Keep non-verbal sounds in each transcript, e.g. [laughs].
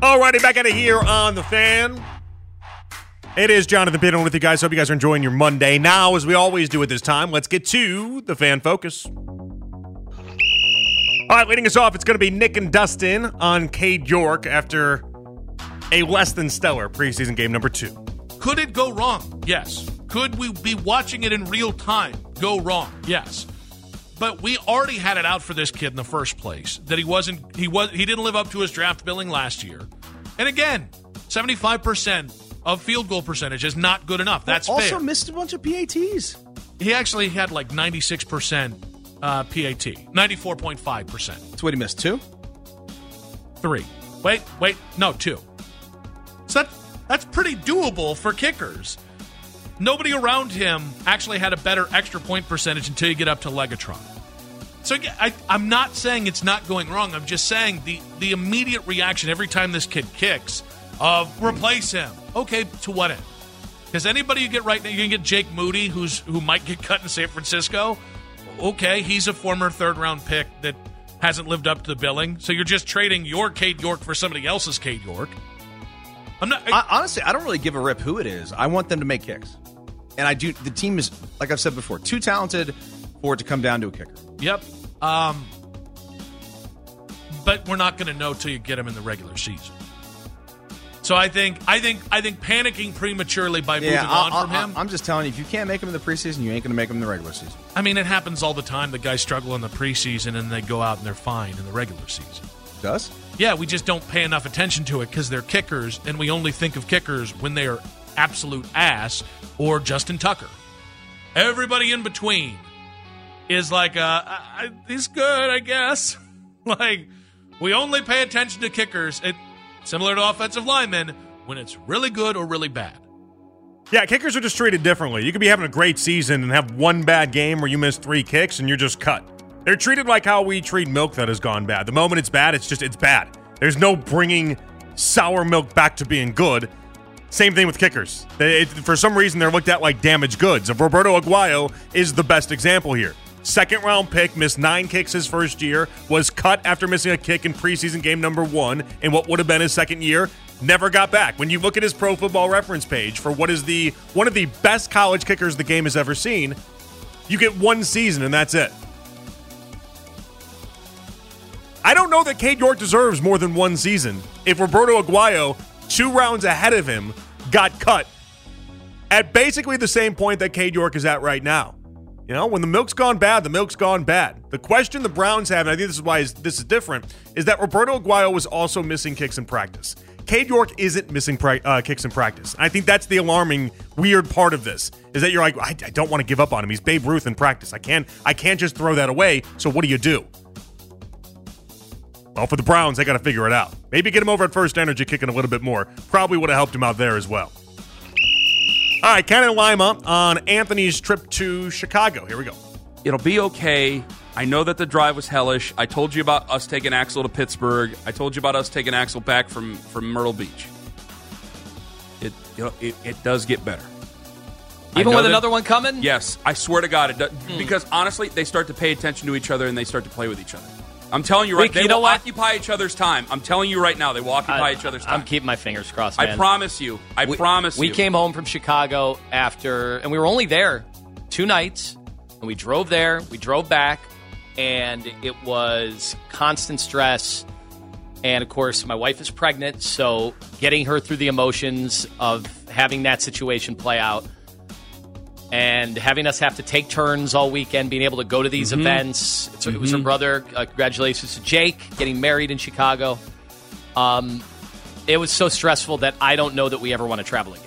Alrighty, back out of here on the fan. It is Jonathan Peterlin with you guys. Hope you guys are enjoying your Monday. Now, as we always do at this time, let's get to the fan focus. All right, leading us off, it's going to be Nick and Dustin on Cade York after a less than stellar preseason game number two. Could it go wrong? Yes. Could we be watching it in real time go wrong? Yes. But we already had it out for this kid in the first place that he wasn't he was he didn't live up to his draft billing last year. And again, 75% of field goal percentage is not good enough. That's also fair. missed a bunch of PATs. He actually had like 96% uh, PAT, 94.5%. That's what he missed two? Three. Wait, wait, no, two. So that, that's pretty doable for kickers. Nobody around him actually had a better extra point percentage until you get up to Legatron. So I, I'm not saying it's not going wrong. I'm just saying the, the immediate reaction every time this kid kicks of replace him. Okay, to what end? Because anybody you get right now, you can get Jake Moody, who's who might get cut in San Francisco. Okay, he's a former third round pick that hasn't lived up to the billing. So you're just trading your Cade York for somebody else's Cade York. I'm not. I, honestly, I don't really give a rip who it is. I want them to make kicks, and I do. The team is, like I've said before, too talented for it to come down to a kicker. Yep. Um, but we're not going to know till you get him in the regular season. So I think I think I think panicking prematurely by moving on I, from him. I'm just telling you, if you can't make him in the preseason, you ain't going to make him in the regular season. I mean, it happens all the time. The guys struggle in the preseason and they go out and they're fine in the regular season. Does? Yeah, we just don't pay enough attention to it because they're kickers, and we only think of kickers when they are absolute ass or Justin Tucker. Everybody in between is like, uh, I, he's good, I guess. [laughs] like, we only pay attention to kickers, it, similar to offensive linemen, when it's really good or really bad. Yeah, kickers are just treated differently. You could be having a great season and have one bad game where you miss three kicks and you're just cut. They're treated like how we treat milk that has gone bad. The moment it's bad, it's just it's bad. There's no bringing sour milk back to being good. Same thing with kickers. They, it, for some reason, they're looked at like damaged goods. Roberto Aguayo is the best example here. Second round pick, missed nine kicks his first year, was cut after missing a kick in preseason game number one in what would have been his second year. Never got back. When you look at his Pro Football Reference page for what is the one of the best college kickers the game has ever seen, you get one season and that's it. I don't know that Cade York deserves more than one season. If Roberto Aguayo, two rounds ahead of him, got cut at basically the same point that Cade York is at right now. You know, when the milk's gone bad, the milk's gone bad. The question the Browns have, and I think this is why this is different, is that Roberto Aguayo was also missing kicks in practice. Cade York isn't missing pra- uh, kicks in practice. I think that's the alarming, weird part of this is that you're like, I, I don't want to give up on him. He's Babe Ruth in practice. I can't, I can't just throw that away. So what do you do? Well, for the Browns, they got to figure it out. Maybe get him over at First Energy kicking a little bit more. Probably would have helped him out there as well. All right, Ken and Lima on Anthony's trip to Chicago. Here we go. It'll be okay. I know that the drive was hellish. I told you about us taking Axel to Pittsburgh. I told you about us taking Axel back from, from Myrtle Beach. It, you know, it, it does get better. Even with that- another one coming? Yes, I swear to God, it does, hmm. because honestly, they start to pay attention to each other and they start to play with each other. I'm telling you right, Rick, they you will occupy each other's time. I'm telling you right now, they will occupy each other's time. I'm keeping my fingers crossed, I promise you. I we, promise we you. came home from Chicago after, and we were only there two nights. And we drove there, we drove back, and it was constant stress. And of course, my wife is pregnant, so getting her through the emotions of having that situation play out and having us have to take turns all weekend, being able to go to these Mhm. events. So It was her Mhm. brother. Uh, congratulations to Jake getting married in Chicago. Um, it was so stressful that I don't know that we ever want to travel again.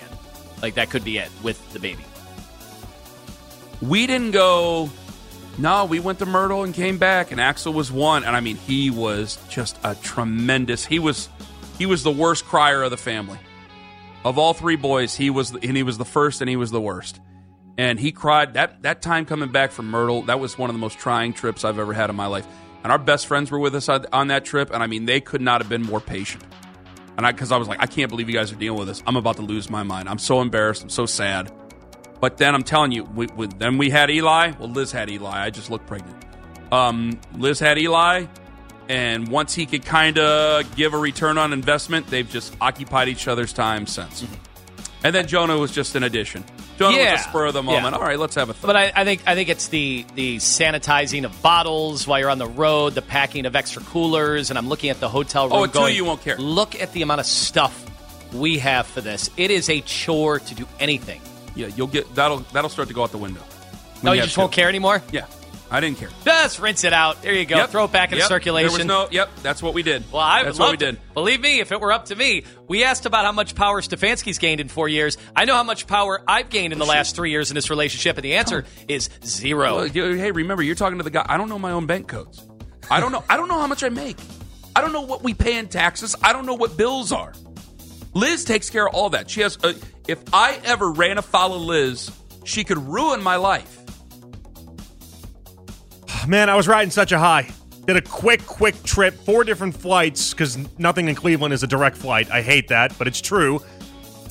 Like that could be it with the baby. We didn't go. No, we went to Myrtle and came back, and Axel was one. And I mean, he was just a tremendous. He was, he was the worst crier of the family. Of all three boys, he was, and he was the first, and he was the worst. And he cried that that time coming back from Myrtle. That was one of the most trying trips I've ever had in my life. And our best friends were with us on, that trip, and I mean, they could not have been more patient. And I, because I was like, I can't believe you guys are dealing with this. I'm about to lose my mind. I'm so embarrassed. I'm so sad. But then I'm telling you, we, we, then we had Eli. Well, Liz had Eli. I just looked pregnant. Um, Liz had Eli, And once he could kind of give a return on investment, they've just occupied each other's time since. And then Jonah was just an addition. Jonah Yeah. was a spur of the moment. Yeah. All right, let's have a thought. But I, I think I think it's the the sanitizing of bottles while you're on the road, the packing of extra coolers, and I'm looking at the hotel room. Oh, going, you won't care. Look at the amount of stuff we have for this. It is a chore to do anything. yeah, you'll get that'll that'll start to go out the window. No, oh, When you just won't care anymore. Yeah, I didn't care. Just rinse it out. There you go. Yep. Throw it back into Yep. circulation. There was no. Yep, that's what we did. Well, I that's what we did. to. Believe me, if it were up to me, we asked about how much power Stefanski's gained in four years. I know how much power I've gained in the oh, last three years in this relationship, and the answer is zero. Well, hey, remember, you're talking to the guy. I don't know my own bank codes. I don't know. I don't know how much I make. I don't know what we pay in taxes. I don't know what bills are. Liz takes care of all that. She has. A, if I ever ran afoul of Liz, she could ruin my life. Man, I was riding such a high. Did a quick, quick trip, four different flights, because nothing in Cleveland is a direct flight. I hate that, but it's true.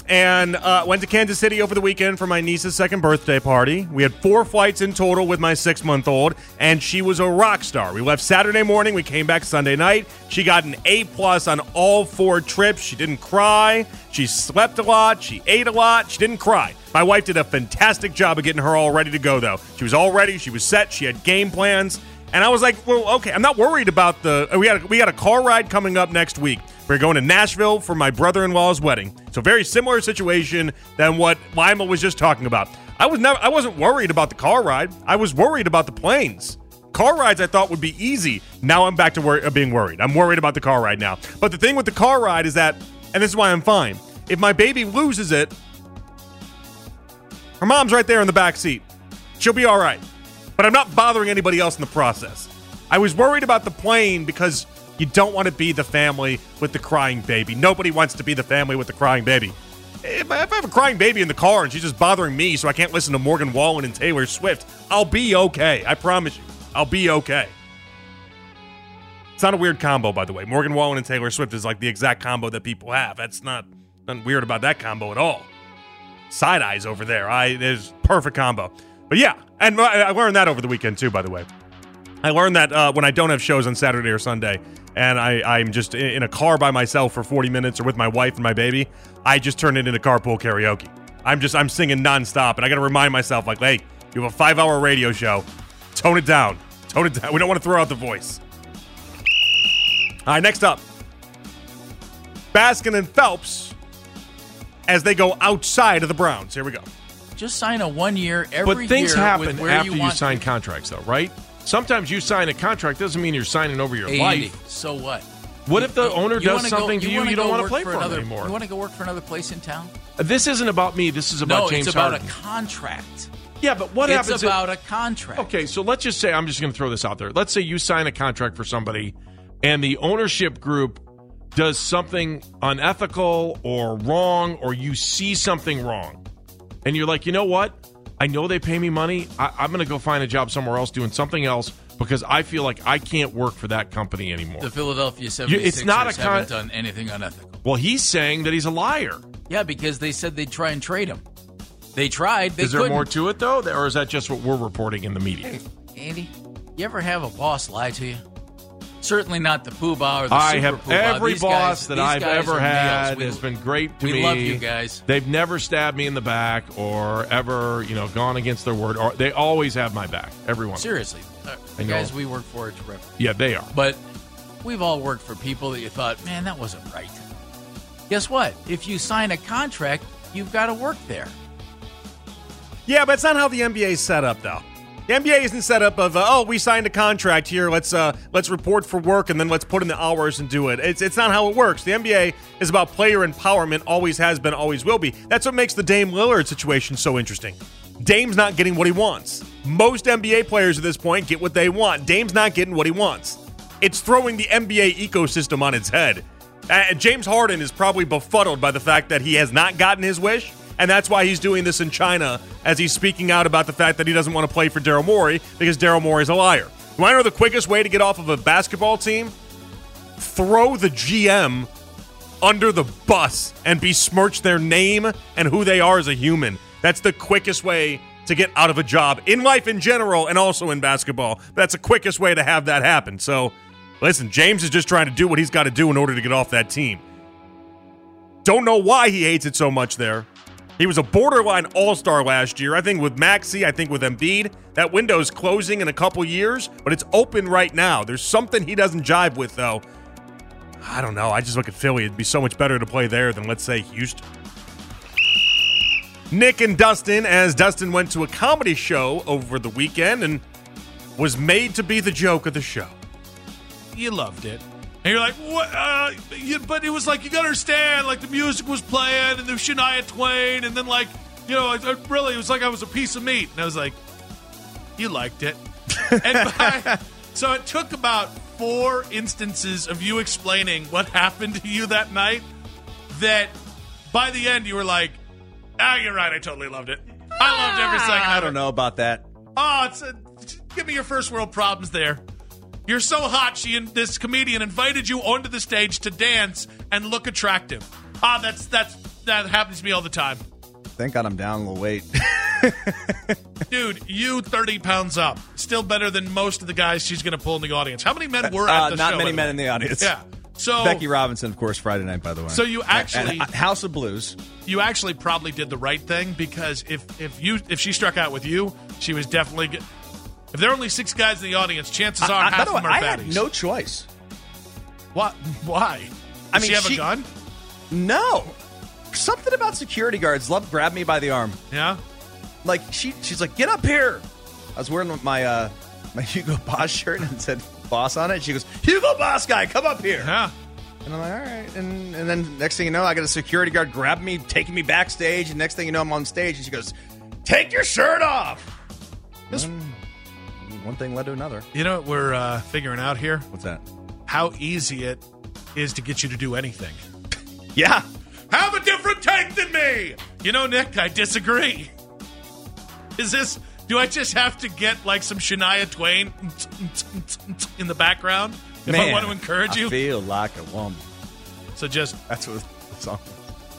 And uh, went to Kansas City over the weekend for my niece's second birthday party. We had four flights in total with my six month old, and she was a rock star. We left Saturday morning, we came back Sunday night. She got an A plus on all four trips. She didn't cry. She slept a lot. She ate a lot. She didn't cry. My wife did a fantastic job of getting her all ready to go, though. She was all ready. She was set. She had game plans. And I was like, well, okay, I'm not worried about the. We got a, we got a car ride coming up next week. We're going to Nashville for my brother-in-law's wedding. So very similar situation than what Lima was just talking about. I was never I wasn't worried about the car ride. I was worried about the planes. Car rides I thought would be easy. Now I'm back to wor- uh, being worried. I'm worried about the car ride now. But the thing with the car ride is that, and this is why I'm fine. If my baby loses it, her mom's right there in the back seat. She'll be all right. But I'm not bothering anybody else in the process. I was worried about the plane because you don't want to be the family with the crying baby. Nobody wants to be the family with the crying baby. If I have a crying baby in the car and she's just bothering me so I can't listen to Morgan Wallen and Taylor Swift, I'll be okay. I promise you. I'll be okay. It's not a weird combo, by the way. Morgan Wallen and Taylor Swift is like the exact combo that people have. That's not weird about that combo at all. Side eyes over there. I there's perfect combo. But yeah, and I learned that over the weekend too. By the way, I learned that uh, when I don't have shows on Saturday or Sunday, and I, I'm just in a car by myself for 40 minutes or with my wife and my baby, I just turn it into carpool karaoke. I'm just I'm singing nonstop, and I got to remind myself like, hey, you have a five hour radio show, tone it down, tone it down. We don't want to throw out the voice. All right, next up, Baskin and Phelps as they go outside of the Browns. Here we go. Just sign a one year every But things year happen where after you, you, sign contracts, though, right? Sometimes you sign a contract doesn't mean you're signing over your life. So what? What if the owner does wanna something go, to you you don't want to play for, another, anymore? You want to go work for another place in town? Uh, this isn't about me. This is about no, James it's about Harden. a contract. yeah, but what it's happens? if- about a contract. okay, so let's just say I'm just going to throw this out there. Let's say you sign a contract for somebody, and the ownership group does something unethical or wrong, or you see something wrong, and you're like, you know what? I know they pay me money. I, I'm going to go find a job somewhere else doing something else because I feel like I can't work for that company anymore. The Philadelphia 76ers You- it's not a con- haven't done anything unethical. well, he's saying that he's a liar. Yeah, because they said they'd try and trade him. They tried. They is there couldn't. more to it though, or is that just what we're reporting in the media? Andy, you ever have a boss lie to you? Certainly not the poobah or the I super have poobah. every These boss guys- that these I've ever had. We- has been great to we me. love you guys. They've never stabbed me in the back or ever, you know, gone against their word. Or they always have my back. Everyone. Seriously, uh, the guys we work for are terrific. Yeah, they are. But we've all worked for people that you thought, man, that wasn't right. Guess what? If you sign a contract, you've got to work there. Yeah, but it's not how the NBA is set up, though. The NBA isn't set up of uh, oh we signed a contract here let's uh let's report for work and then let's put in the hours and do it. It's it's not how it works. The NBA is about player empowerment. Always has been. Always will be. That's what makes the Dame Lillard situation so interesting. Dame's not getting what he wants. Most NBA players at this point get what they want. Dame's not getting what he wants. It's throwing the NBA ecosystem on its head. Uh, James Harden is probably befuddled by the fact that he has not gotten his wish, and that's why he's doing this in China as he's speaking out about the fact that he doesn't want to play for Daryl Morey because Daryl Morey is a liar. Want to know the quickest way to get off of a basketball team? Throw the GM under the bus and besmirch their name and who they are as a human. That's the quickest way to get out of a job in life in general and also in basketball. That's the quickest way to have that happen. So Listen, James is just trying to do what he's got to do in order to get off that team. Don't know why he hates it so much there. He was a borderline all star last year. I think with Maxey, I think with Embiid. That window's closing in a couple years, but it's open right now. There's something he doesn't jive with, though. I don't know. I just look at Philly. It'd be so much better to play there than, let's say, Houston. Nick and Dustin, as Dustin went to a comedy show over the weekend and was made to be the joke of the show. You loved it. And you're like, what? Uh, you, but it was like, you gotta understand, like the music was playing and there was Shania Twain, and then, like, you know, it, it really, it was like I was a piece of meat. And I was like, you liked it. [laughs] and [laughs] by, so it took about four instances of you explaining what happened to you that night that by the end you were like, ah, you're right, I totally loved it. I loved every second I don't know about that. Oh, it's a, give me your first world problems there. You're so hot. She and this comedian invited you onto the stage to dance and look attractive. Ah, that's that's that happens to me all the time, Thank God I'm down a little weight. [laughs] dude. You 30 pounds up, still better than most of the guys she's going to pull in the audience. How many men were at Uh, the not show? many men in the audience. Yeah. So Becky Robinson, of course, Friday night, by the way. So you actually- And House of Blues. you actually probably did the right thing because if if you if she struck out with you, she was definitely. If there are only six guys in the audience, chances are I, I- half of them are I fatties. had no choice. what? [laughs] Why? I Does mean, she have she- a gun? No. Something about security guards love grab me by the arm. Yeah. Like she, she's like, "Get up here." I was wearing my uh, my [laughs] Hugo Boss shirt and said "Boss" on it. She goes, "Hugo Boss guy, come up here." Yeah. And I'm like, "All right." And and then next thing you know, I got a security guard grabbing me, taking me backstage. And next thing you know, I'm on stage, and she goes, "Take your shirt off." This- One- thing led to another. You know what we're uh, figuring out here? What's that? How easy it is to get you to do anything. [laughs] Yeah. Have a different take than me. You know, Nick, I disagree. Is this? Do I just have to get like some Shania Twain in the background if I want to encourage I you? feel like a woman. So just That's what the song.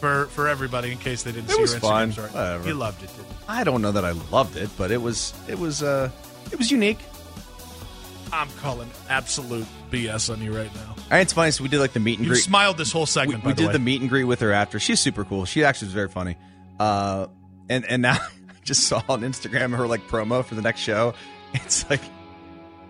for for everybody in case they didn't It see was your fun. Instagram story. Whatever. You loved it, didn't you? I don't know that I loved it, but it was it was uh it was unique. I'm calling absolute BS on you right now. And it's funny. So we did like the meet and You greet. smiled this whole we, segment. we by the did way. the meet and greet with her after. She's super cool. She actually was very funny. Uh, and and now [laughs] I just saw on Instagram her like promo for the next show. [laughs] It's like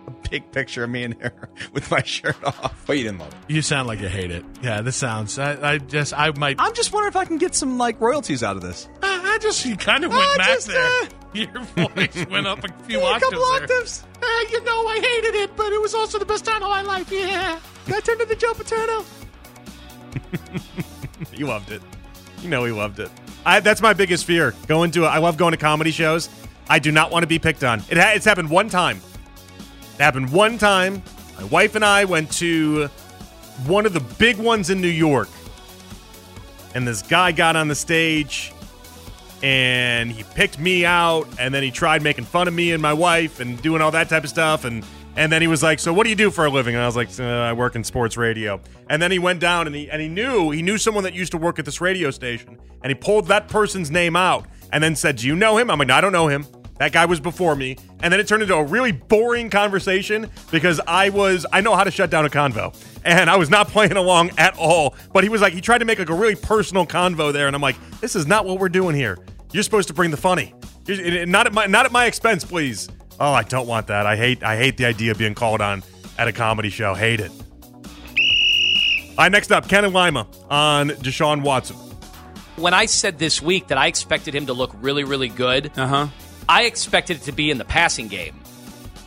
a big picture of me and her [laughs] with my shirt off. But you didn't love it. You sound like you hate it. Yeah, this sounds. I, I just. I might. I'm just wondering if I can get some like royalties out of this. I, I just. You kind of went I back just, there. uh, [laughs] Your voice went up a few a octaves. couple there. octaves. Uh, you know, I hated it, but it was also the best time of my life. Yeah. I turned into Joe Paterno. [laughs] He loved it. You know he loved it. I, that's my biggest fear. Going to, I love going to comedy shows. I do not want to be picked on. It ha- it's happened one time. It happened one time. My wife and I went to one of the big ones in New York, and this guy got on the stage, and he picked me out, and then he tried making fun of me and my wife, and doing all that type of stuff, and and then he was like, "So what do you do for a living?" And I was like, uh, "I work in sports radio." And then he went down and he and he knew he knew someone that used to work at this radio station, and he pulled that person's name out and then said, "Do you know him?" I'm like, no, "I don't know him." That guy was before me, and then it turned into a really boring conversation because I was I know how to shut down a convo, and I was not [laughs] playing along at all. But he was like, he tried to make like a really personal convo there, and I'm like, this is not what we're doing here. You're supposed to bring the funny, You're- not at my not at my expense, please. Oh, I don't want that. I hate I hate the idea of being called on at a comedy show. Hate it. All right, next up, Ken and Lima on Deshaun Watson. When I said this week that I expected him to look really, really good, Uh huh. I expected it to be in the passing game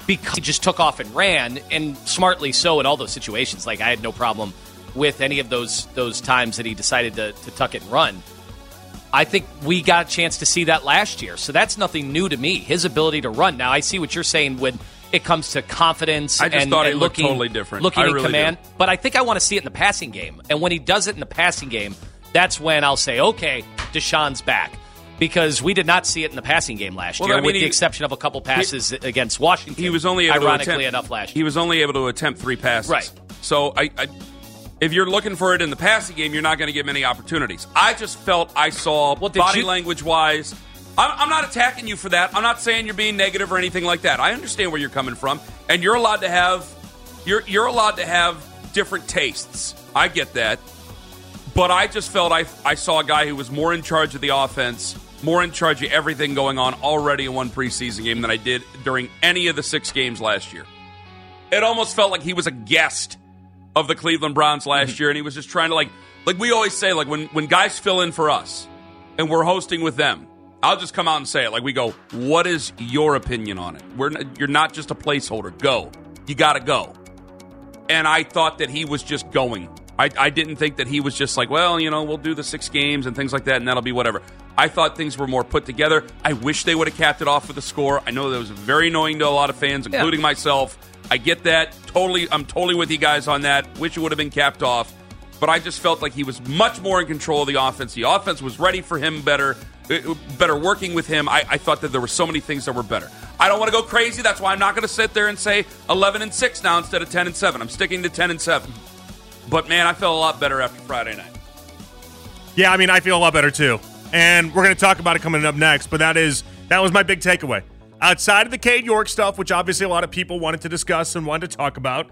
because he just took off and ran, and smartly so in all those situations. Like I had no problem with any of those those times that he decided to, to tuck it and run. I think we got a chance to see that last year, so that's nothing new to me. His ability to run. Now I see what you're saying when it comes to confidence. I just and, thought he and looked looking, totally different. Looking I in really command, do. but I think I want to see it in the passing game. And when he does it in the passing game, that's when I'll say, okay, Deshaun's back. Because we did not see it in the passing game last Well, year, with he- the exception of a couple passes against Washington. He was only able ironically to attempt, enough last He was only able to attempt three passes. Right. So I, I if you're looking for it in the passing game, you're not going to get many opportunities. I just felt I saw Well, body you- language wise. I'm, I'm not attacking you for that. I'm not saying you're being negative or anything like that. I understand where you're coming from, and you're allowed to have you're you're allowed to have different tastes. I get that. But I just felt I I saw a guy who was more in charge of the offense, more in charge of everything going on already in one preseason game than I did during any of the six games last year. It almost felt like he was a guest of the Cleveland Browns last mm-hmm. year, and he was just trying to like like we always say, like when when guys fill in for us and we're hosting with them, I'll just come out and say it. Like we go, what is your opinion on it? We're not, you're not just a placeholder. Go, you got to go. And I thought that he was just going. I, I didn't think that he was just like, well, you know, we'll do the six games and things like that, and that'll be whatever. I thought things were more put together. I wish they would have capped it off with a score. I know that was very annoying to a lot of fans, including yeah. myself. I get that. Totally, I'm totally with you guys on that. Wish it would have been capped off but I just felt like he was much more in control of the offense. The offense was ready for him better, uh, better working with him. I, I thought that there were so many things that were better. I don't want to go crazy. That's why I'm not going to sit there and say 11 and 6 now instead of 10 and 7. I'm sticking to 10 and 7. But man, I felt a lot better after Friday night. Yeah, I mean, I feel a lot better too. And we're going to talk about it coming up next, but that is that was my big takeaway. Outside of the Cade York stuff, which obviously a lot of people wanted to discuss and wanted to talk about,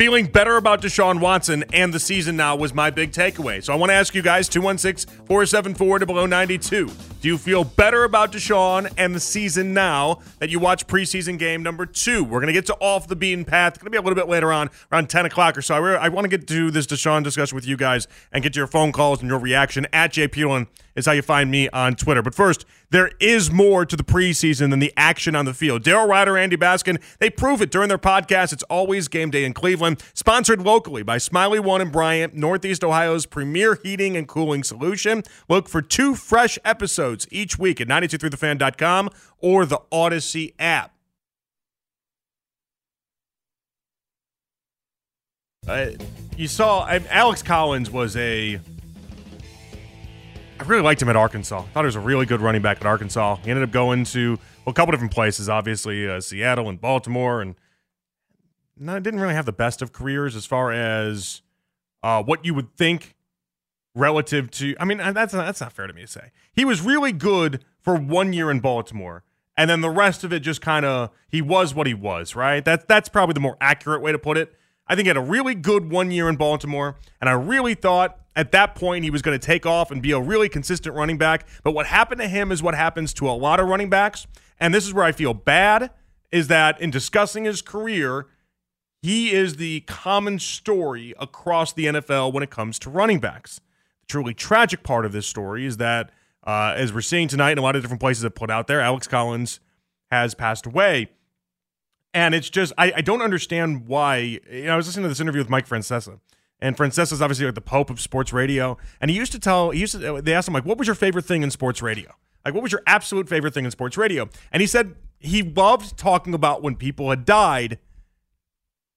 feeling better about Deshaun Watson and the season now was my big takeaway. So I want to ask you guys 216 474 below 92. Do you feel better about Deshaun and the season now that you watch preseason game number two? We're going to get to off the beaten path. It's going to be a little bit later on, around 10 o'clock or so. I, want to get to this Deshaun discussion with you guys and get to your phone calls and your reaction at Jay Peterlin is how you find me on Twitter. But first, there is more to the preseason than the action on the field. Daryl Ruiter, Andy Baskin, they prove it during their podcast. It's always game day in Cleveland, sponsored locally by Smylie One and Bryant, Northeast Ohio's premier heating and cooling solution. Look for two fresh episodes each week at 923thefan.com or the Audacy app. Uh, you saw Alex Collins was a I really liked him at Arkansas. Thought he was a really good running back at Arkansas. He ended up going to well, a couple different places, obviously uh, Seattle and Baltimore, and no, didn't really have the best of careers as far as uh, what you would think relative to. I mean, that's that's not fair to me to say. He was really good for one year in Baltimore, and then the rest of it just kind of he was what he was. Right? That's that's probably the more accurate way to put it. I think he had a really good one year in Baltimore, and I really thought at that point he was going to take off and be a really consistent running back. But what happened to him is what happens to a lot of running backs. And this is where I feel bad is that in discussing his career, he is the common story across the NFL when it comes to running backs. The truly tragic part of this story is that, uh, as we're seeing tonight in a lot of different places that put out there, Alex Collins has passed away. And it's just, I, I don't understand why. You know, I was listening to this interview with Mike Francesa, and Francesa is obviously like the pope of sports radio. And he used to tell, he used to, they asked him, like, what was your favorite thing in sports radio? Like, what was your absolute favorite thing in sports radio? And he said he loved talking about when people had died.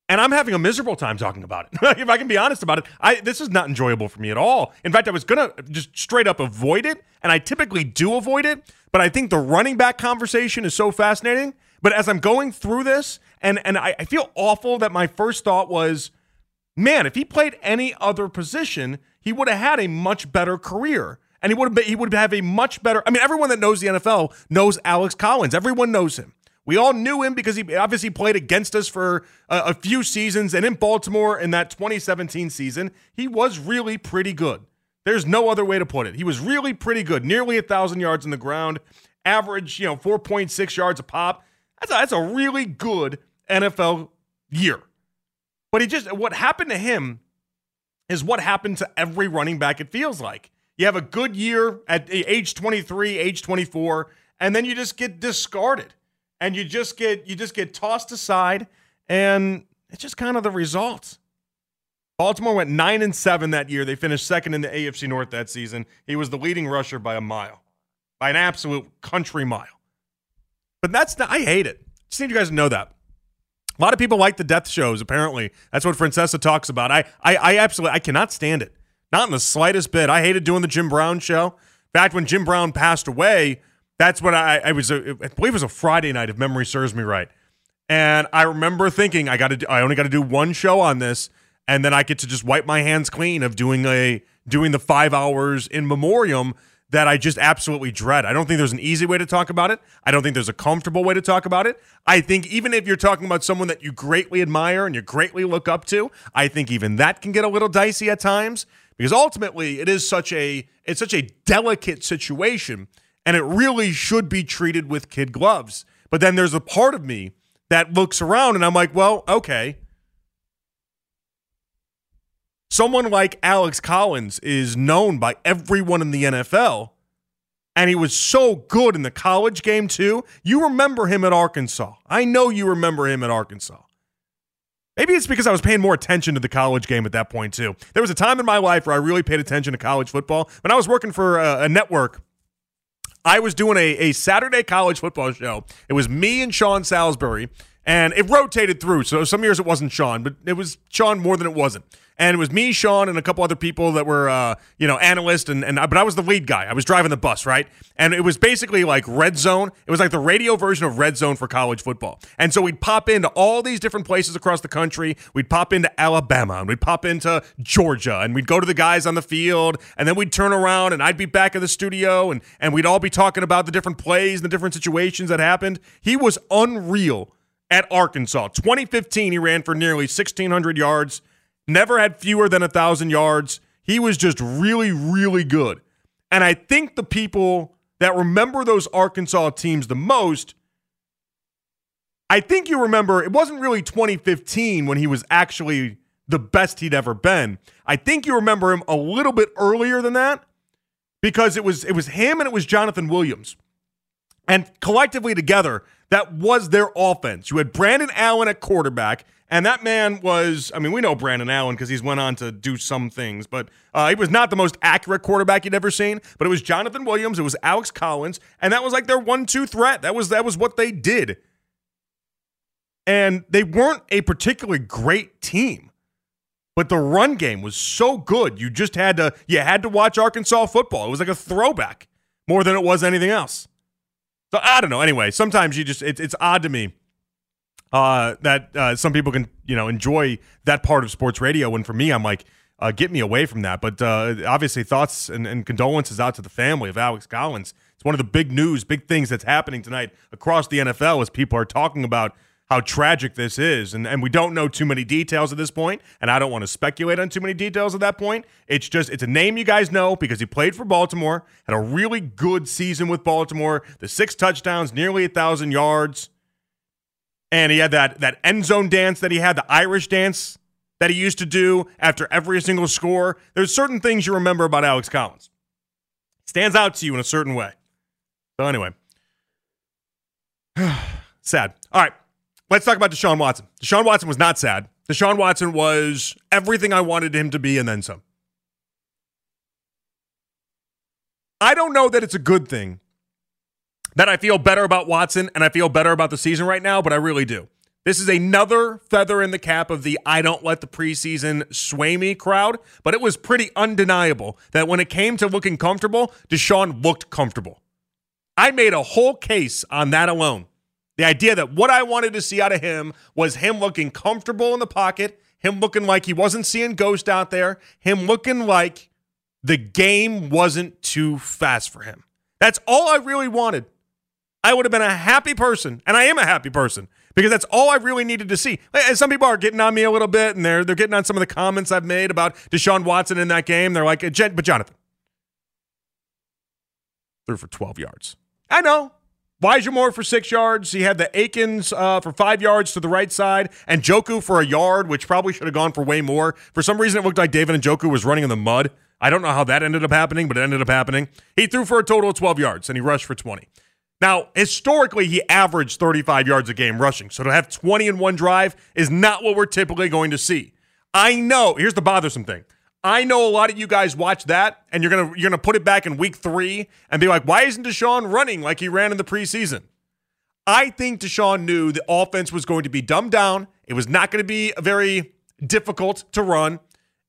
And I'm having a miserable time talking about it. [laughs] if I can be honest about it, I this is not enjoyable for me at all. In fact, I was gonna just straight up avoid it, and I typically do avoid it. But I think the running back conversation is so fascinating. But as I'm going through this, and and I, I feel awful that my first thought was man, if he played any other position, he would have had a much better career. And he would have been, he would have a much better. I mean, everyone that knows the NFL knows Alex Collins. Everyone knows him. We all knew him because he obviously played against us for a, a few seasons. And in Baltimore in that 2017 season, he was really pretty good. There's no other way to put it. He was really pretty good. Nearly a thousand yards in the ground, average, you know, 4.6 yards a pop. That's a, that's a really good NFL year. But he just, what happened to him is what happened to every running back, it feels like. You have a good year at eh, age 23, age 24, and then you just get discarded. And you just get you just get tossed aside, and it's just kind of the results. Baltimore went nine and seven that year. They finished second in the AFC North that season. He was the leading rusher by a mile, by an absolute country mile. But that's not, I hate it. Just need you guys to know that. A lot of people like the death shows. Apparently, that's what Francesa talks about. I, I, I absolutely, I cannot stand it. Not in the slightest bit. I hated doing the Jim Brown show. In fact, when Jim Brown passed away, that's when I, I was, a, I believe it was a Friday night, if memory serves me right. And I remember thinking, I got to, I only got to do one show on this, and then I get to just wipe my hands clean of doing a, doing the five hours in memoriam that I just absolutely dread. I don't think there's an easy way to talk about it. I don't think there's a comfortable way to talk about it. I think even if you're talking about someone that you greatly admire and you greatly look up to, I think even that can get a little dicey at times because ultimately it is such a it's such a delicate situation and it really should be treated with kid gloves. But then there's a part of me that looks around and I'm like, well, okay. Someone like Alex Collins is known by everyone in the NFL, and he was so good in the college game, too. You remember him at Arkansas. I know you remember him at Arkansas. Maybe it's because I was paying more attention to the college game at that point, too. There was a time in my life where I really paid attention to college football. When I was working for a, a network, I was doing a, a Saturday college football show. It was me and Sean Salisbury, and it rotated through. So some years it wasn't Sean, but it was Sean more than it wasn't and it was me, Sean, and a couple other people that were, uh, you know, analysts, and, and but I was the lead guy. I was driving the bus, right? And it was basically like Red Zone. It was like the radio version of Red Zone for college football. And so we'd pop into all these different places across the country. We'd pop into Alabama, and we'd pop into Georgia, and we'd go to the guys on the field, and then we'd turn around, and I'd be back in the studio, and and we'd all be talking about the different plays and the different situations that happened. He was unreal at Arkansas. 2015, he ran for nearly 1,600 yards never had fewer than a thousand yards. He was just really, really good. And I think the people that remember those Arkansas teams the most, I think you remember it wasn't really 2015 when he was actually the best he'd ever been. I think you remember him a little bit earlier than that because it was it was him and it was Jonathan Williams. And collectively together, that was their offense. You had Brandon Allen at quarterback, and that man was, I mean, we know Brandon Allen because he's went on to do some things, but uh, he was not the most accurate quarterback you'd ever seen. But it was Jonathan Williams, it was Alex Collins, and that was like their one-two threat. That was that was what they did. And they weren't a particularly great team. But the run game was so good. You just had to you had to watch Arkansas football. It was like a throwback more than it was anything else. So I don't know. Anyway, sometimes you just it, it's odd to me uh, that uh, some people can you know enjoy that part of sports radio. And for me, I'm like, uh, get me away from that. But uh, obviously, thoughts and, and, condolences out to the family of Alex Collins. It's one of the big news, big things that's happening tonight across the NFL as people are talking about how tragic this is. And, and we don't know too many details at this point, and I don't want to speculate on too many details at that point. It's just, it's a name you guys know because he played for Baltimore, had a really good season with Baltimore, the six touchdowns, nearly a 1,000 yards and he had that that end zone dance that he had, the Irish dance that he used to do after every single score. There's certain things you remember about Alex Collins. Stands out to you in a certain way. So anyway, [sighs] sad. All right, let's talk about Deshaun Watson. Deshaun Watson was not sad. Deshaun Watson was everything I wanted him to be and then some. I don't know that it's a good thing that I feel better about Watson and I feel better about the season right now, but I really do. This is another feather in the cap of the I don't let the preseason sway me crowd, but it was pretty undeniable that when it came to looking comfortable, Deshaun looked comfortable. I made a whole case on that alone. The idea that what I wanted to see out of him was him looking comfortable in the pocket, him looking like he wasn't seeing ghosts out there, him looking like the game wasn't too fast for him. That's all I really wanted. I would have been a happy person, and I am a happy person because that's all I really needed to see. And some people are getting on me a little bit, and they're they're getting on some of the comments I've made about Deshaun Watson in that game. They're like, but Jonathan threw for 12 yards. I know. Elijah Moore for six yards. He had the Akins uh, for five yards to the right side, and Njoku for a yard, which probably should have gone for way more. For some reason, it looked like David and Njoku was running in the mud. I don't know how that ended up happening, but it ended up happening. He threw for a total of 12 yards, and he rushed for 20. Now, historically, he averaged 35 yards a game rushing. So to have 20 in one drive is not what we're typically going to see. I know. Here's the bothersome thing. I know a lot of you guys watch that and you're gonna you're gonna put it back in week three and be like, why isn't Deshaun running like he ran in the preseason? I think Deshaun knew the offense was going to be dumbed down. It was not going to be very difficult to run,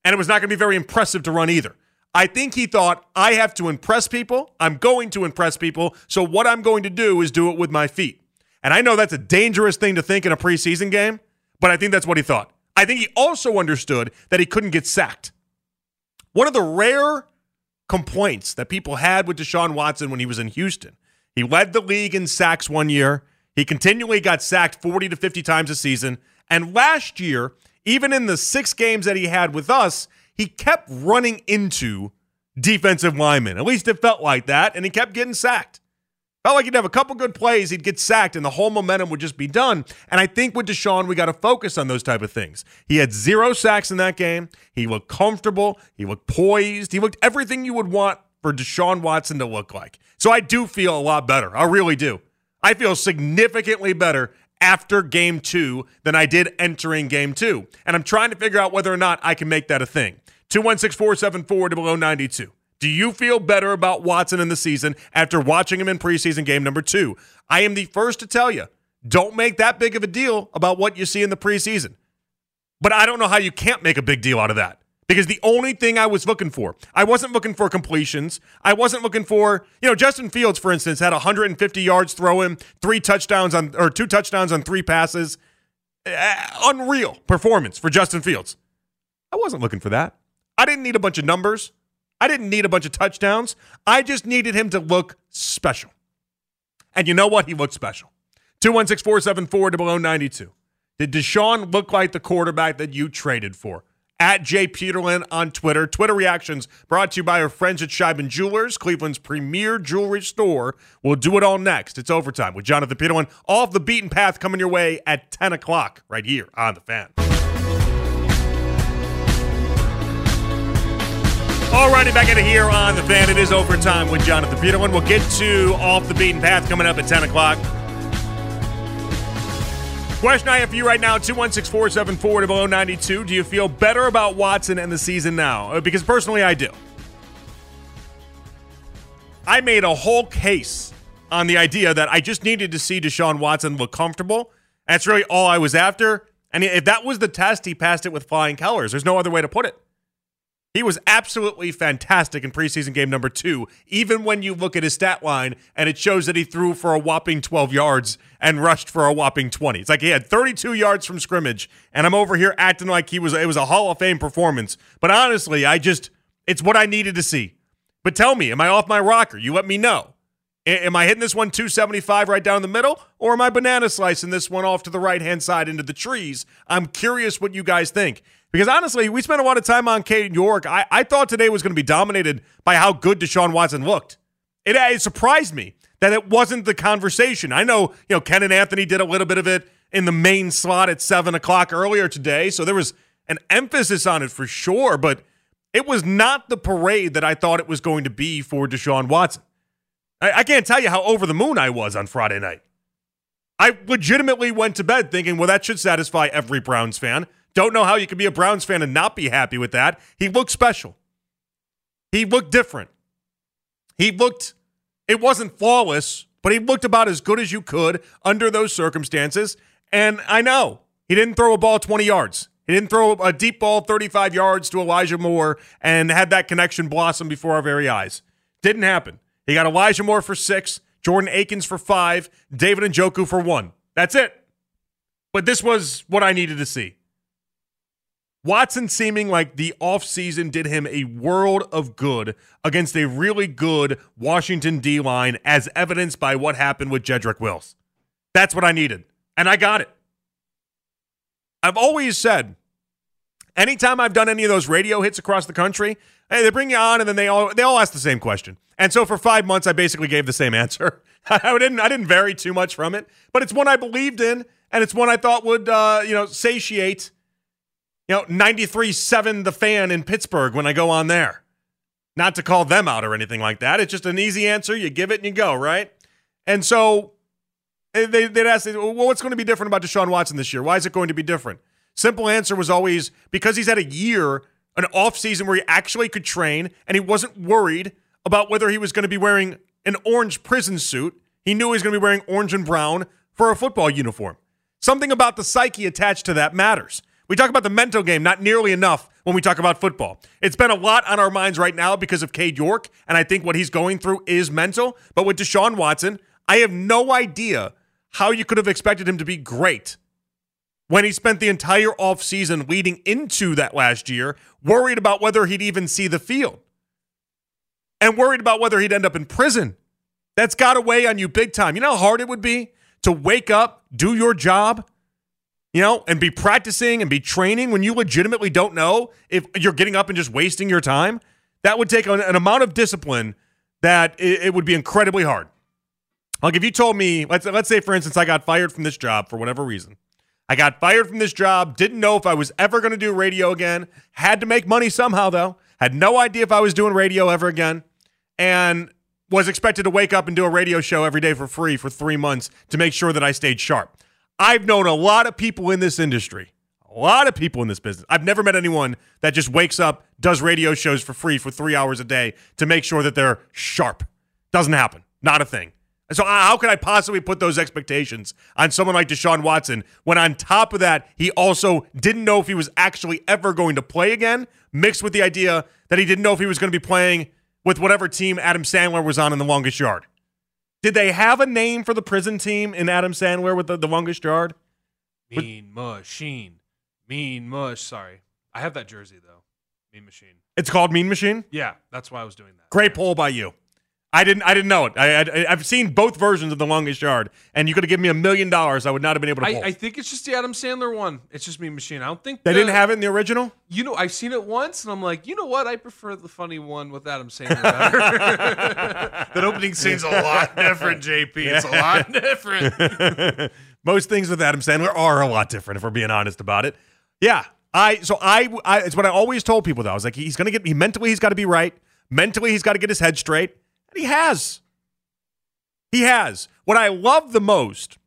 and it was not going to be very impressive to run either. I think he thought, I have to impress people. I'm going to impress people. So what I'm going to do is do it with my feet. And I know that's a dangerous thing to think in a preseason game, but I think that's what he thought. I think he also understood that he couldn't get sacked. One of the rare complaints that people had with Deshaun Watson when he was in Houston. He led the league in sacks one year. He continually got sacked 40 to 50 times a season. And last year, even in the six games that he had with us, he kept running into defensive linemen. At least it felt like that. And he kept getting sacked. Felt like he'd have a couple good plays, he'd get sacked, and the whole momentum would just be done. And I think with Deshaun, we got to focus on those type of things. He had zero sacks in that game. He looked comfortable. He looked poised. He looked everything you would want for Deshaun Watson to look like. So I do feel a lot better. I really do. I feel significantly better after game two than I did entering game two. And I'm trying to figure out whether or not I can make that a thing. 216 474 to below 92. Do you feel better about Watson in the season after watching him in preseason game number two? I am the first to tell you don't make that big of a deal about what you see in the preseason. But I don't know how you can't make a big deal out of that because the only thing I was looking for, I wasn't looking for completions. I wasn't looking for, you know, Justin Fields, for instance, had 150 yards throwing, three touchdowns on, or two touchdowns on three passes. Uh, unreal performance for Justin Fields. I wasn't looking for that. I didn't need a bunch of numbers. I didn't need a bunch of touchdowns. I just needed him to look special. And you know what? He looked special. 216 474 to below 92. Did Deshaun look like the quarterback that you traded for? At Jay Peterlin on Twitter. Twitter reactions brought to you by our friends at Sheiban Jewelers, Cleveland's premier jewelry store. We'll do it all next. It's overtime with Jonathan Peterlin. Off the beaten path coming your way at 10 o'clock right here on The Fan. Alrighty, back it here on The Fan. It is overtime with Jonathan Peterlin. We'll get to Off the Beaten Path coming up at 10 o'clock. Question I have for you right now 216 474 to 092 Do you feel better about Watson and the season now? Uh, Because personally, I do. I made a whole case on the idea that I just needed to see Deshaun Watson look comfortable. That's really all I was after. And if that was the test, he passed it with flying colors. There's no other way to put it. He was absolutely fantastic in preseason game number two, even when you look at his stat line and it shows that he threw for a whopping 12 yards and rushed for a whopping 20. It's like he had 32 yards from scrimmage, and I'm over here acting like he was it was a Hall of Fame performance. But honestly, I just it's what I needed to see. But tell me, am I off my rocker? You let me know. Am I hitting this one 275 right down the middle, or am I banana slicing this one off to the right hand side into the trees? I'm curious what you guys think. Because honestly, we spent a lot of time on Cade York. I, I thought today was going to be dominated by how good Deshaun Watson looked. It, it surprised me that it wasn't the conversation. I know, you know, Ken and Anthony did a little bit of it in the main slot at seven o'clock earlier today. So there was an emphasis on it for sure, but it was not the parade that I thought it was going to be for Deshaun Watson. I, I can't tell you how over the moon I was on Friday night. I legitimately went to bed thinking, well, that should satisfy every Browns fan. Don't know how you can be a Browns fan and not be happy with that. He looked special. He looked different. He looked, it wasn't flawless, but he looked about as good as you could under those circumstances. And I know he didn't throw a ball 20 yards. He didn't throw a deep ball 35 yards to Elijah Moore and had that connection blossom before our very eyes. Didn't happen. He got Elijah Moore for six, Jordan Akins for five, David and Njoku for one. That's it. But this was what I needed to see. Watson seeming like the offseason did him a world of good against a really good Washington D line, as evidenced by what happened with Jedrick Wills. That's what I needed. And I got it. I've always said, anytime I've done any of those radio hits across the country, hey, they bring you on and then they all they all ask the same question. And so for five months, I basically gave the same answer. [laughs] I didn't I didn't vary too much from it, but it's one I believed in, and it's one I thought would uh, you know satiate you know 93-7 the fan in Pittsburgh when I go on there. Not to call them out or anything like that. It's just an easy answer. You give it and you go, right? And so eh, they, they'd ask, well, what's going to be different about Deshaun Watson this year? Why is it going to be different? Simple answer was always because he's had a year, an off season where he actually could train and he wasn't worried about whether he was going to be wearing an orange prison suit. He knew he was going to be wearing orange and brown for a football uniform. Something about the psyche attached to that matters. We talk about the mental game not nearly enough when we talk about football. It's been a lot on our minds right now because of Cade York, and I think what he's going through is mental. But with Deshaun Watson, I have no idea how you could have expected him to be great when he spent the entire offseason leading into that last year worried about whether he'd even see the field. and worried about whether he'd end up in prison. That's got to weigh on you big time. You know how hard it would be to wake up, do your job, you know, and be practicing and be training when you legitimately don't know if you're getting up and just wasting your time? That would take an, an amount of discipline that it, it would be incredibly hard. Like if you told me, let's let's say for instance, I got fired from this job for whatever reason. I got fired from this job, didn't know if I was ever going to do radio again, had to make money somehow though, had no idea if I was doing radio ever again, and was expected to wake up and do a radio show every day for free for three months to make sure that I stayed sharp. I've known a lot of people in this industry, a lot of people in this business. I've never met anyone that just wakes up, does radio shows for free for three hours a day to make sure that they're sharp. Doesn't happen. Not a thing. So uh, how could I possibly put those expectations on someone like Deshaun Watson when on top of that he also didn't know if he was actually ever going to play again, mixed with the idea that he didn't know if he was going to be playing with whatever team Adam Sandler was on in the longest yard. Did they have a name for the prison team in Adam Sandler with the, the longest yard? Mean Machine. Mean Mush. Sorry. I have that jersey, though. Mean Machine. It's called Mean Machine. Yeah, that's why I was doing that. Great poll by you. I didn't. I didn't know it. I, I, I've seen both versions of the longest yard, and you could have given me a million dollars. I would not have been able to. I, I think it's just the Adam Sandler one. It's just me Machine. I don't think they the- didn't have it in the original. You know, I've seen it once, and I'm like, you know what? I prefer the funny one with Adam Sandler better. [laughs] [laughs] that opening scene's a lot different, JP. It's a lot [laughs] different. Most things with Adam Sandler are a lot different, if we're being honest about it. Yeah, I. So I. I it's what I always told people. Though I was like, he's gonna get. He mentally, he's got to be right. Mentally, he's got to get his head straight, and he has. He has. What I love the most,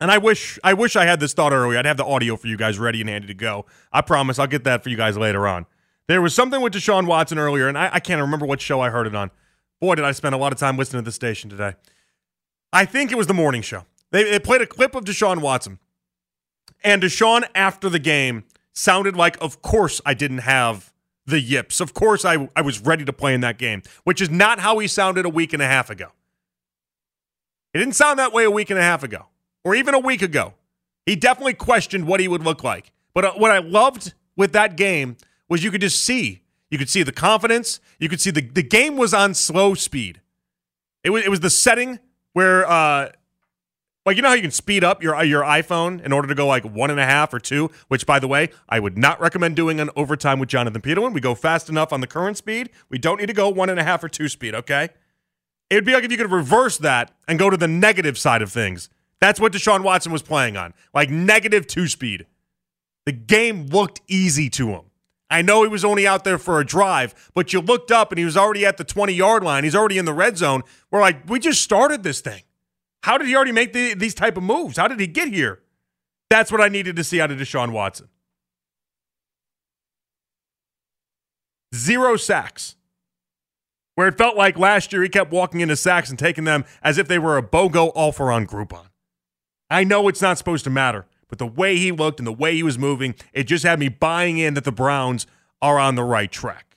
and I wish I wish I had this thought earlier. I'd have the audio for you guys ready and handy to go. I promise I'll get that for you guys later on. There was something with Deshaun Watson earlier, and I, I can't remember what show I heard it on. Boy, did I spend a lot of time listening to the station today. I think it was the morning show. They, they played a clip of Deshaun Watson. And Deshaun, after the game, sounded like, of course, I didn't have the yips. Of course, I, I was ready to play in that game, which is not how he sounded a week and a half ago. It didn't sound that way a week and a half ago, or even a week ago. He definitely questioned what he would look like. But uh, what I loved with that game was you could just see. You could see the confidence. You could see the, the game was on slow speed. It was, it was the setting where, uh, like, you know how you can speed up your, your iPhone in order to go like one and a half or two, which, by the way, I would not recommend doing an overtime with Jonathan Peterlin. We go fast enough on the current speed. We don't need to go one and a half or two speed, okay? It would be like if you could reverse that and go to the negative side of things. That's what Deshaun Watson was playing on, like negative two speed. The game looked easy to him. I know he was only out there for a drive, but you looked up and he was already at the 20 yard line. He's already in the red zone. We're like, we just started this thing. How did he already make the, these type of moves? How did he get here? That's what I needed to see out of Deshaun Watson. Zero sacks. Where it felt like last year he kept walking into sacks and taking them as if they were a BOGO offer on Groupon. I know it's not supposed to matter, but the way he looked and the way he was moving, it just had me buying in that the Browns are on the right track.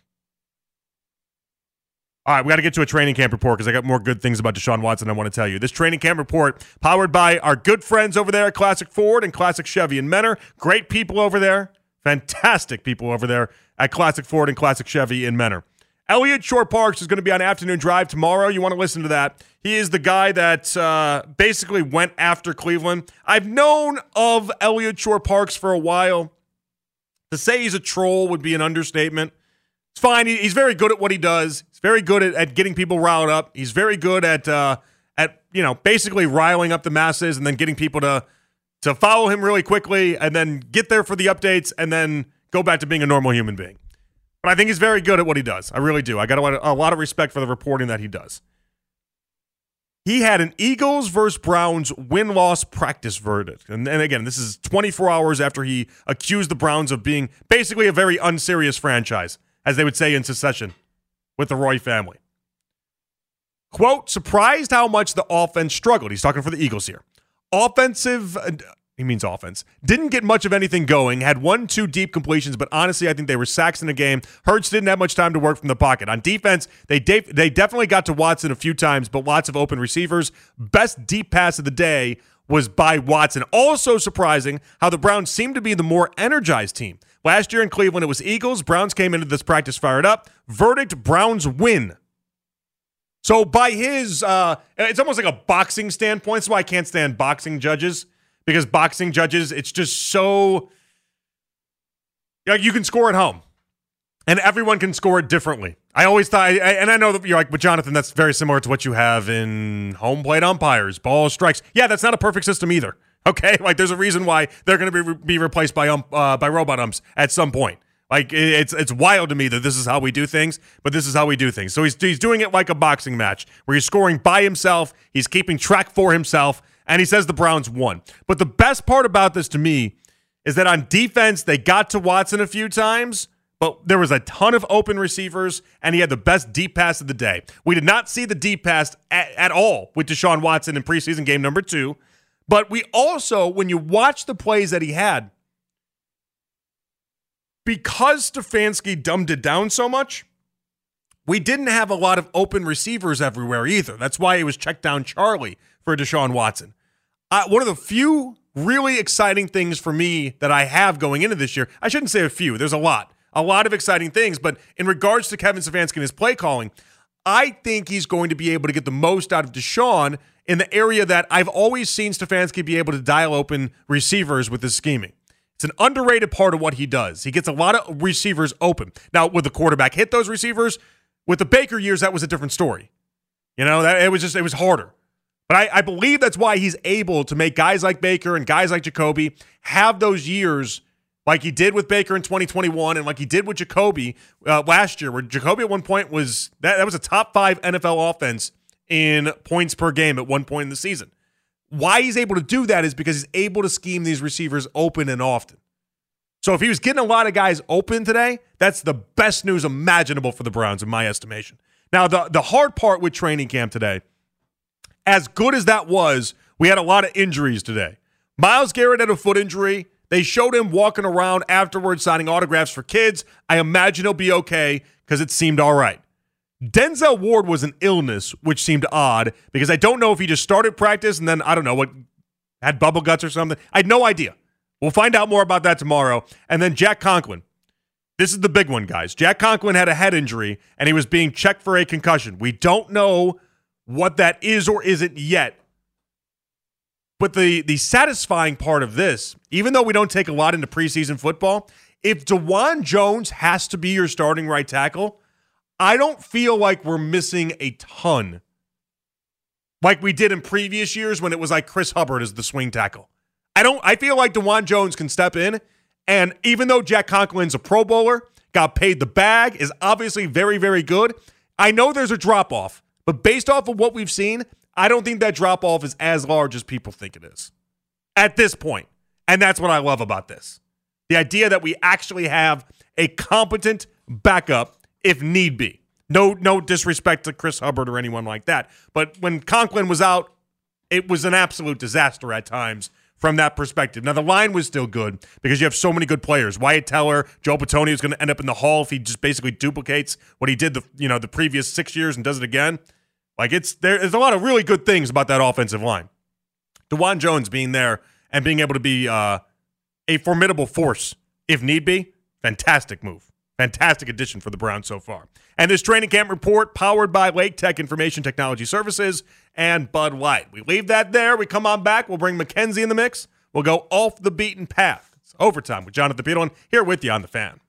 All right, we got to get to a training camp report because I got more good things about Deshaun Watson I want to tell you. This training camp report powered by our good friends over there at Classic Ford and Classic Chevy in Mentor. Great people over there. Fantastic people over there at Classic Ford and Classic Chevy in Mentor. Elliot Shore Parks is going to be on afternoon drive tomorrow. You want to listen to that. He is the guy that uh, basically went after Cleveland. I've known of Eliot Shorr-Parks for a while. To say he's a troll would be an understatement. It's fine. He's very good at what he does. He's very good at, at getting people riled up. He's very good at uh, at you know basically riling up the masses and then getting people to to follow him really quickly and then get there for the updates and then go back to being a normal human being. But I think he's very good at what he does. I really do. I got a lot of, a lot of respect for the reporting that he does. He had an Eagles versus Browns win loss practice verdict. And, and again, this is 24 hours after he accused the Browns of being basically a very unserious franchise, as they would say in Succession with the Roy family. Quote, surprised how much the offense struggled. He's talking for the Eagles here. Offensive, uh, he means offense, didn't get much of anything going, had one, two deep completions, but honestly, I think they were sacks in the game. Hurts didn't have much time to work from the pocket. On defense, they, they definitely got to Watson a few times, but lots of open receivers. Best deep pass of the day was by Watson. Also surprising how the Browns seemed to be the more energized team. Last year in Cleveland, it was Eagles. Browns came into this practice fired up. Verdict Browns win. So by his, uh, it's almost like a boxing standpoint. That's why I can't stand boxing judges because boxing judges, it's just so like you can score at home, and everyone can score it differently. I always thought, and I know that you're like, but Jonathan, that's very similar to what you have in home plate umpires, ball strikes. Yeah, that's not a perfect system either. Okay, like there's a reason why they're going to be be replaced by ump uh, by robot umps at some point. Like it's it's wild to me that this is how we do things, but this is how we do things. So he's he's doing it like a boxing match where he's scoring by himself, he's keeping track for himself, and he says the Browns won. But the best part about this to me is that on defense they got to Watson a few times, but there was a ton of open receivers, and he had the best deep pass of the day. We did not see the deep pass at, at all with Deshaun Watson in preseason game number two, but we also, when you watch the plays that he had, because Stefanski dumbed it down so much, we didn't have a lot of open receivers everywhere either. That's why he was checked down Charlie for Deshaun Watson. Uh, one of the few really exciting things for me that I have going into this year, I shouldn't say a few, there's a lot, a lot of exciting things. But in regards to Kevin Stefanski and his play calling, I think he's going to be able to get the most out of Deshaun in the area that I've always seen Stefanski be able to dial open receivers with his scheming. It's an underrated part of what he does. He gets a lot of receivers open. Now, would the quarterback hit those receivers? With the Baker years, that was a different story. You know, that it was just it was harder. But I, I believe that's why he's able to make guys like Baker and guys like Jacoby have those years like he did with Baker in 2021 and like he did with Jacoby uh, last year, where Jacoby at one point was that, that was a top five NFL offense in points per game at one point in the season. Why he's able to do that is because he's able to scheme these receivers open and often. So if he was getting a lot of guys open today, that's the best news imaginable for the Browns, in my estimation. Now, the, the hard part with training camp today, as good as that was, we had a lot of injuries today. Myles Garrett had a foot injury. They showed him walking around afterwards signing autographs for kids. I imagine he'll be okay because it seemed all right. Denzel Ward was an illness, which seemed odd because I don't know if he just started practice and then, I don't know, what had bubble guts or something. I had no idea. We'll find out more about that tomorrow. And then Jack Conklin. This is the big one, guys. Jack Conklin had a head injury and he was being checked for a concussion. We don't know what that is or isn't yet. But the the satisfying part of this, even though we don't take a lot into preseason football, if Dawand Jones has to be your starting right tackle, I don't feel like we're missing a ton like we did in previous years when it was like Chris Hubbard as the swing tackle. I don't I feel like Dawand Jones can step in and even though Jack Conklin's a pro bowler, got paid the bag, is obviously very, very good, I know there's a drop off. But based off of what we've seen, I don't think that drop off is as large as people think it is at this point. And that's what I love about this. The idea that we actually have a competent backup if need be. No, no disrespect to Chris Hubbard or anyone like that. But when Conklin was out, it was an absolute disaster at times from that perspective. Now the line was still good because you have so many good players. Wyatt Teller, Joel Bitonio is going to end up in the Hall if he just basically duplicates what he did the you know the previous six years and does it again. Like it's there, there's a lot of really good things about that offensive line. Dawand Jones being there and being able to be uh, a formidable force if need be, fantastic move. Fantastic addition for the Browns so far. And this training camp report powered by Lake Tech Information Technology Services and Bud Light. We leave that there. We come on back. We'll bring Mackenzie in the mix. We'll go off the beaten path. It's overtime with Jonathan Peterlin here with you on the fan.